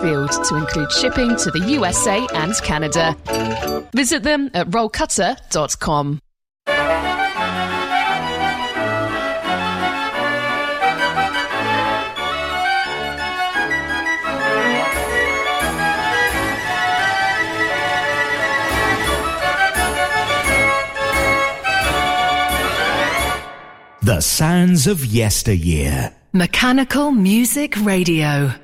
field to include shipping to the USA and Canada. Visit them at rollcutter.com. The sounds of yesteryear. Mechanical Music Radio.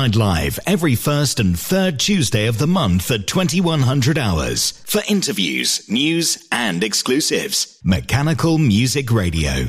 Night Live every first and third Tuesday of the month at 2100 hours for interviews, news, and exclusives. Mechanical Music Radio.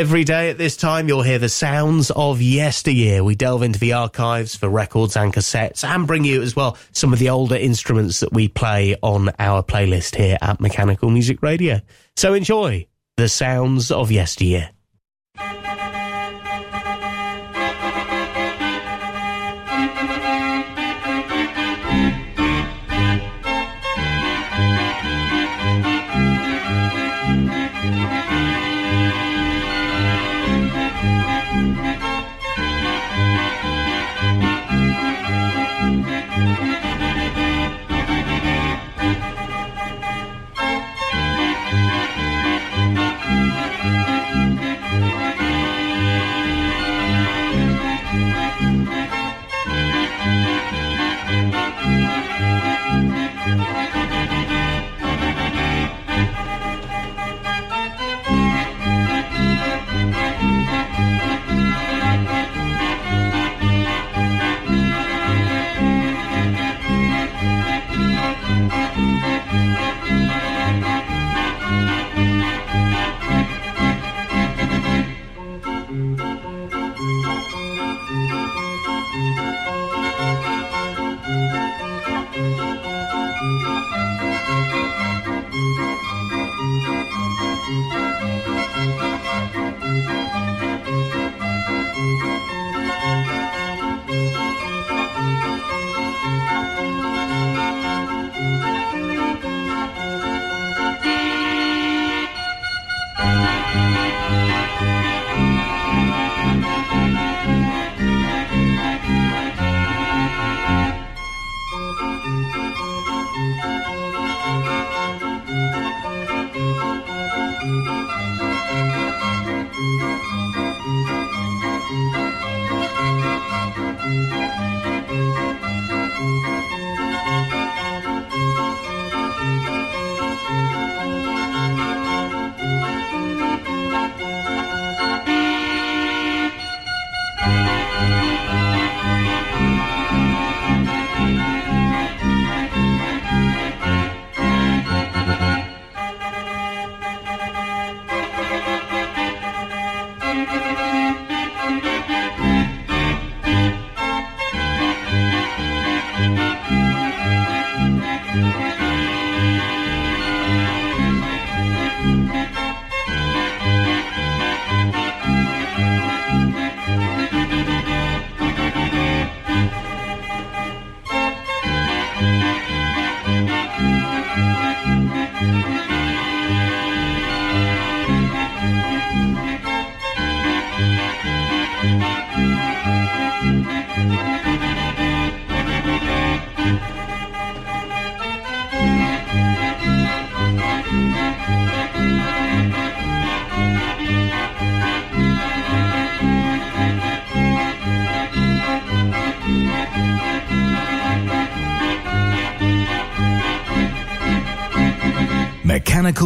Every day at this time, you'll hear the sounds of yesteryear. We delve into the archives for records and cassettes and bring you as well some of the older instruments that we play on our playlist here at Mechanical Music Radio. So enjoy the sounds of yesteryear.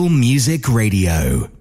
Music Radio.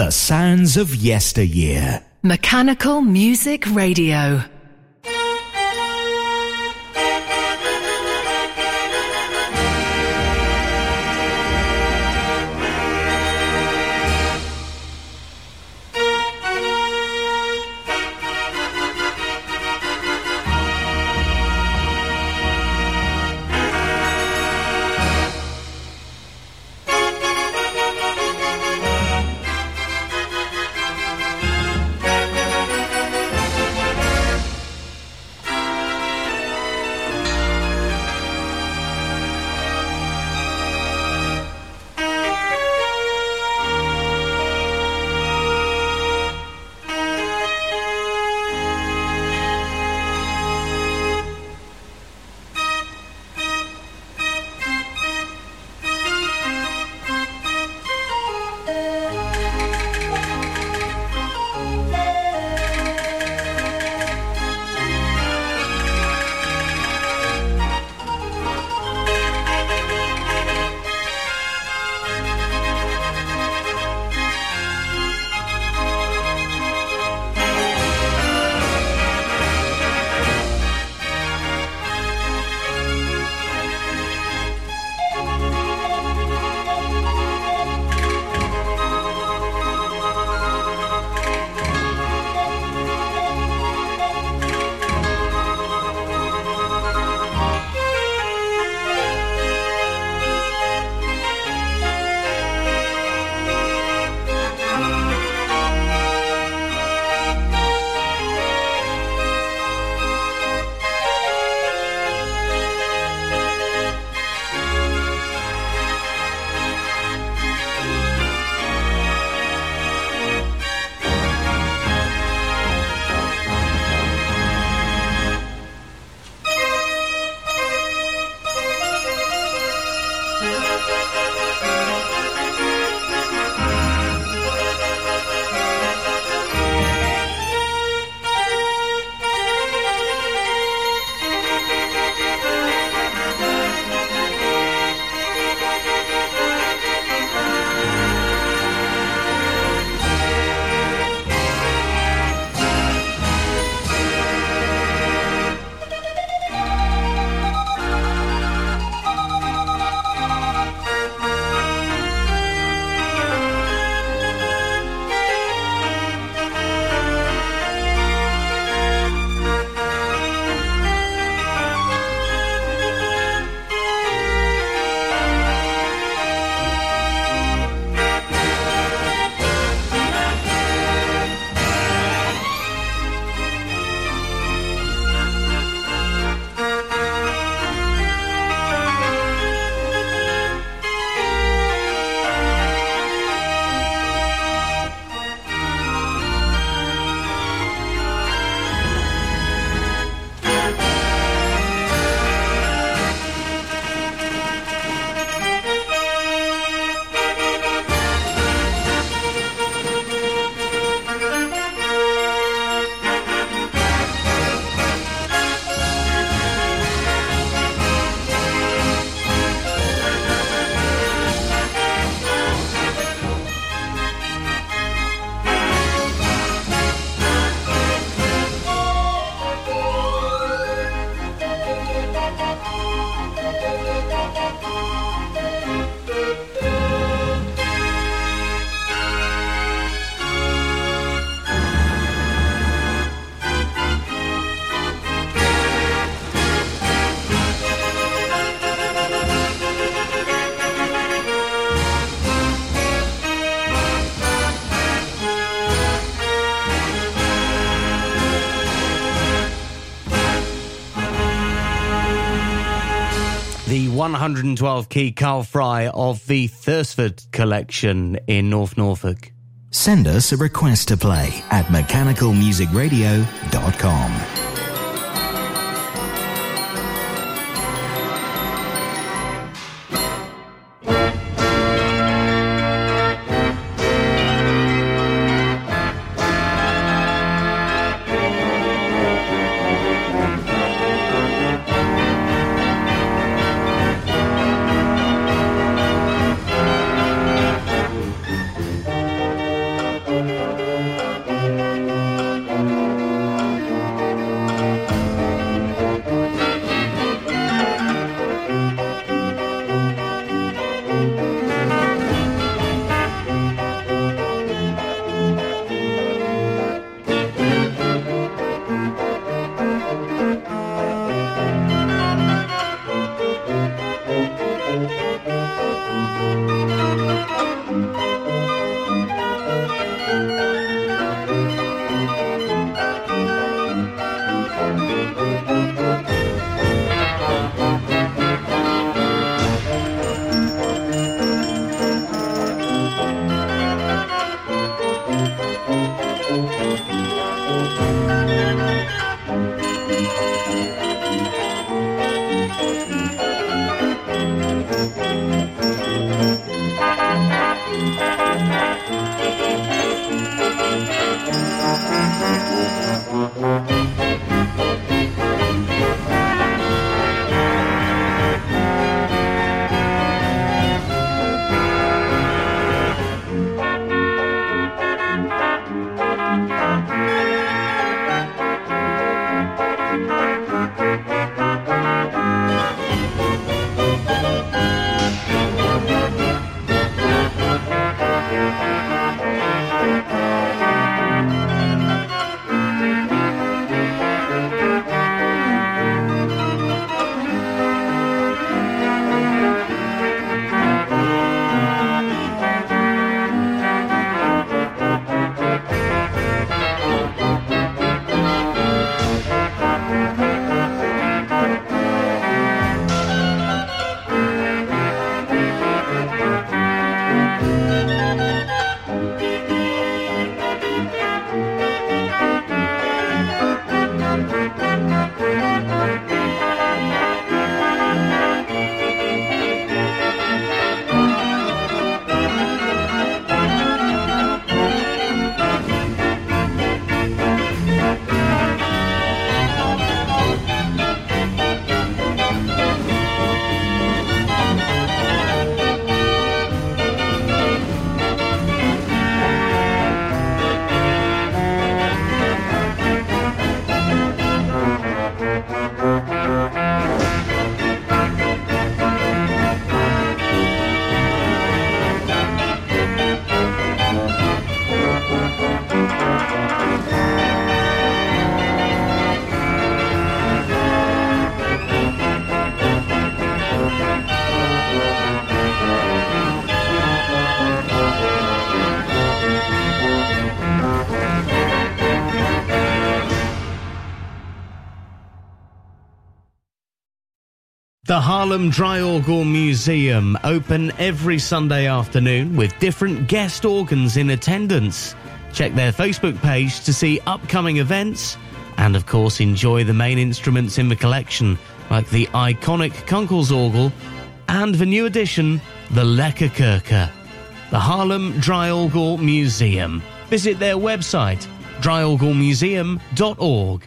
The sounds of yesteryear. Mechanical Music Radio. 112 key Carl Frei of the Thursford collection in North Norfolk. Send us a request to play at mechanicalmusicradio.com. Haarlem Draaiorgel Museum open every Sunday afternoon with different guest organs in attendance. Check their Facebook page to see upcoming events and of course enjoy the main instruments in the collection like the iconic Kunkelsorgel and the new addition, the Lekkerkerker. The Haarlem Draaiorgel Museum. Visit their website, draaiorgelmuseum.org.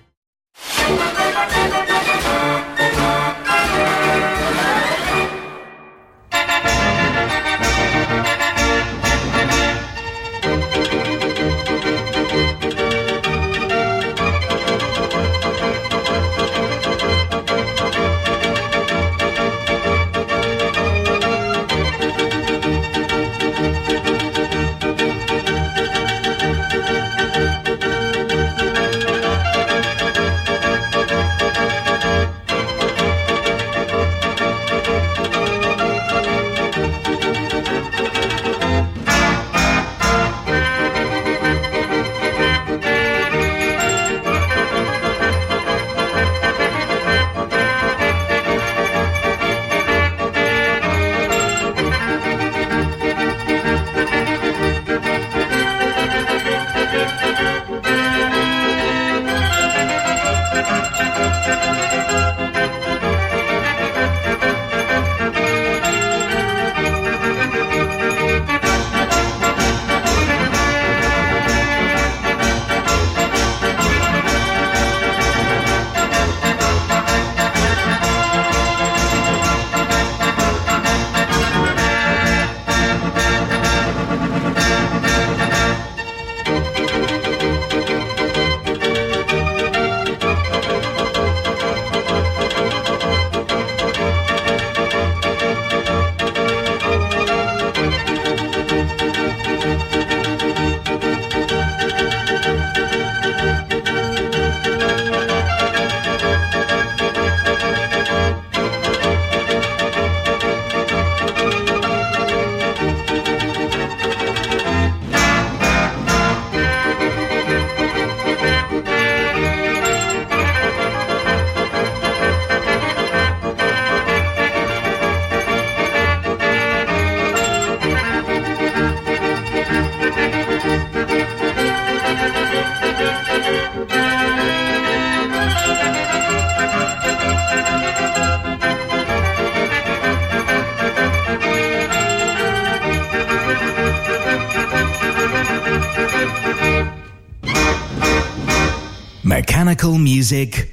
Music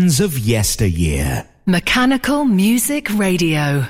Sounds of yesteryear. Mechanical Music Radio.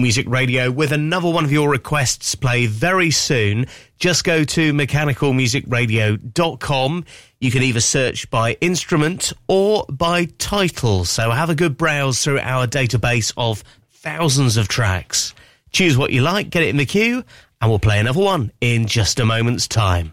Music Radio with another one of your requests play very soon. Just go to mechanicalmusicradio.com. You can either search by instrument or by title. So have a good browse through our database of thousands of tracks. Choose what you like, get it in the queue, and we'll play another one in just a moment's time.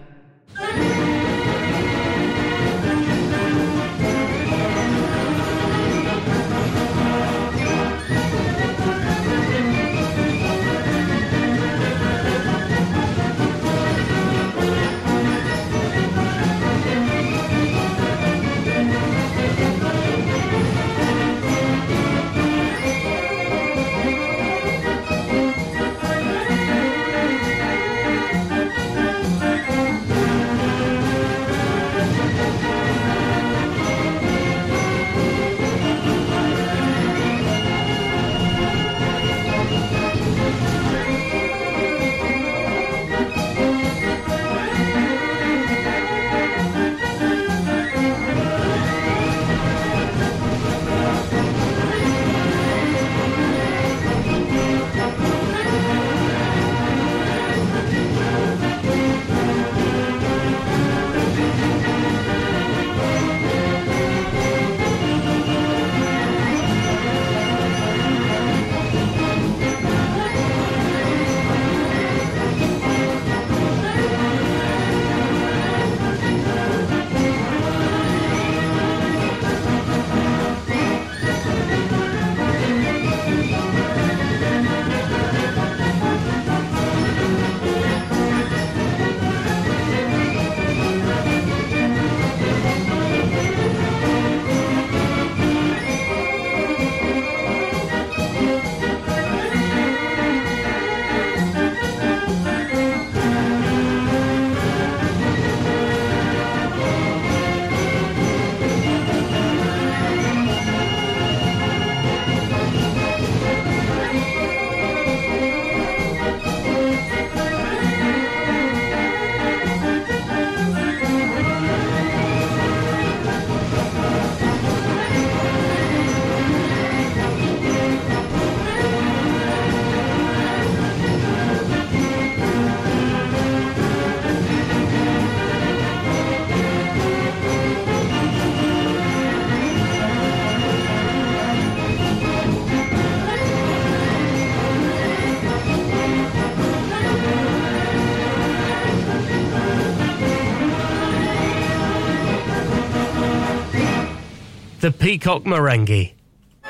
The Peacock Marenghi.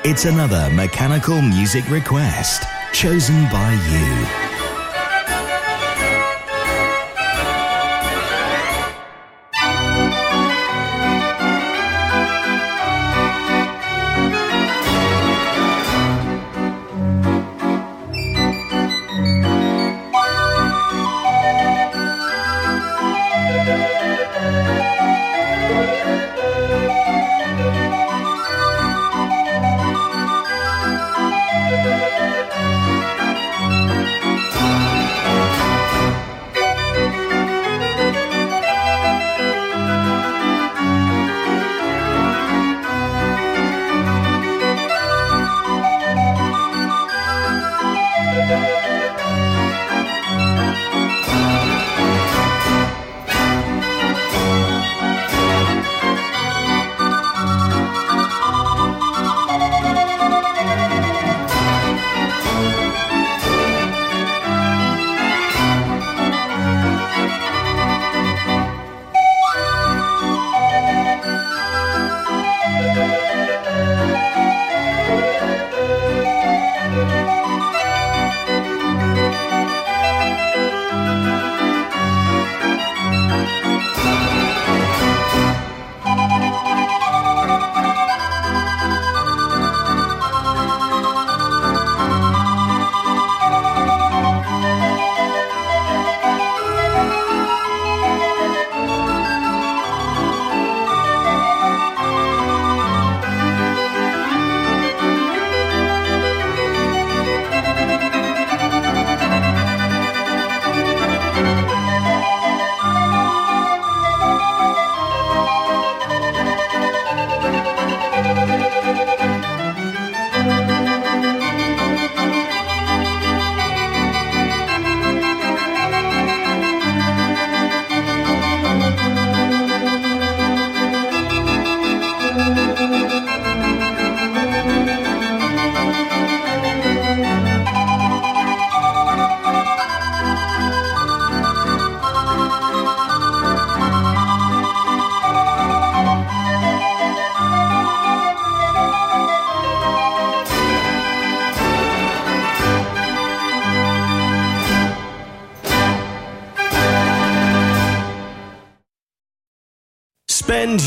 It's another mechanical music request chosen by you.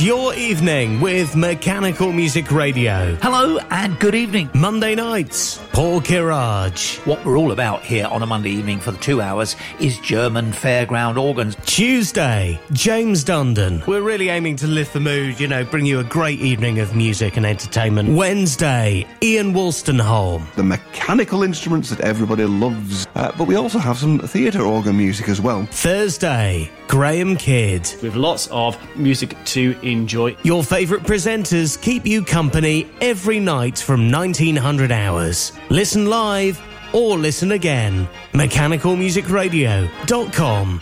Your evening with Mechanical Music Radio. Hello and good evening. Monday nights, Paul Kirage. What we're all about here on a Monday evening for the two hours is German fairground organs. Tuesday, James Dundon. We're really aiming to lift the mood, you know, bring you a great evening of music and entertainment. Wednesday, Ian Wolstenholme. The mechanical instruments that everybody loves. Uh, but we also have some theatre organ music as well. Thursday, Graham Kidd. With lots of music to enjoy. Your favourite presenters keep you company every night from 1900 hours. Listen live or listen again. MechanicalMusicRadio.com.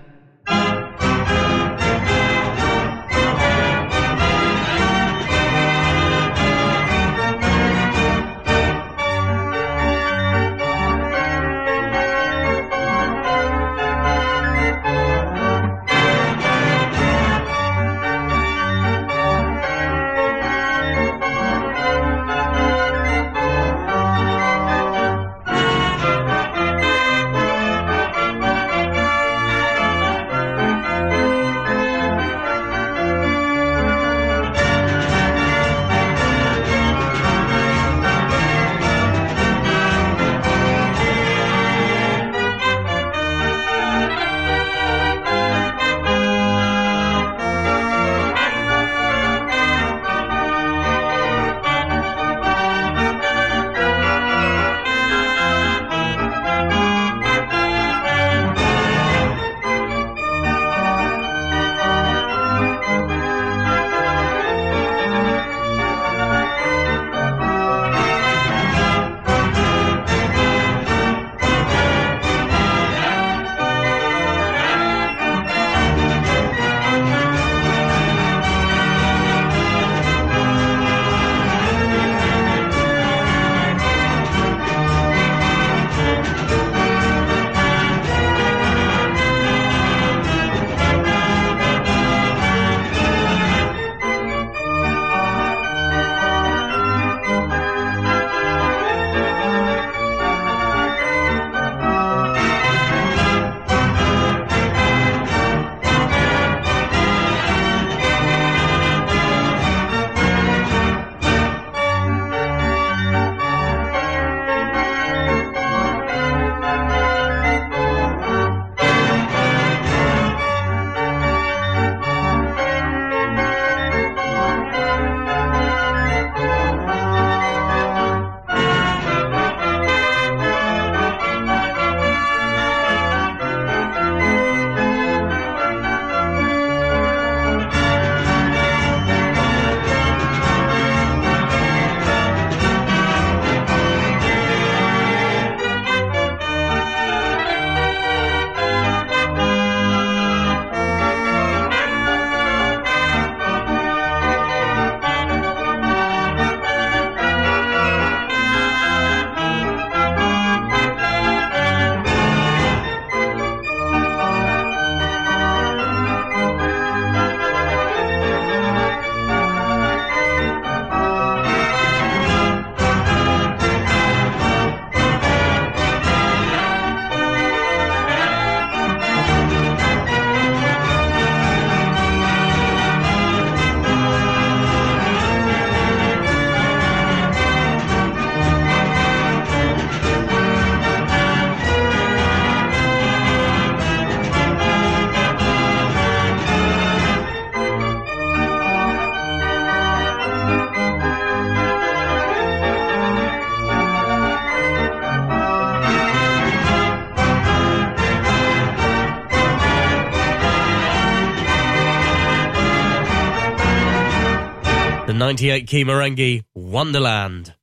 98 key Marenghi Wonderland.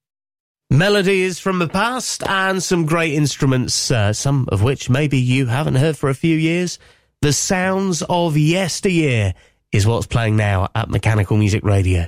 Melodies from the past and some great instruments, uh, some of which maybe you haven't heard for a few years. The sounds of yesteryear is what's playing now at Mechanical Music Radio.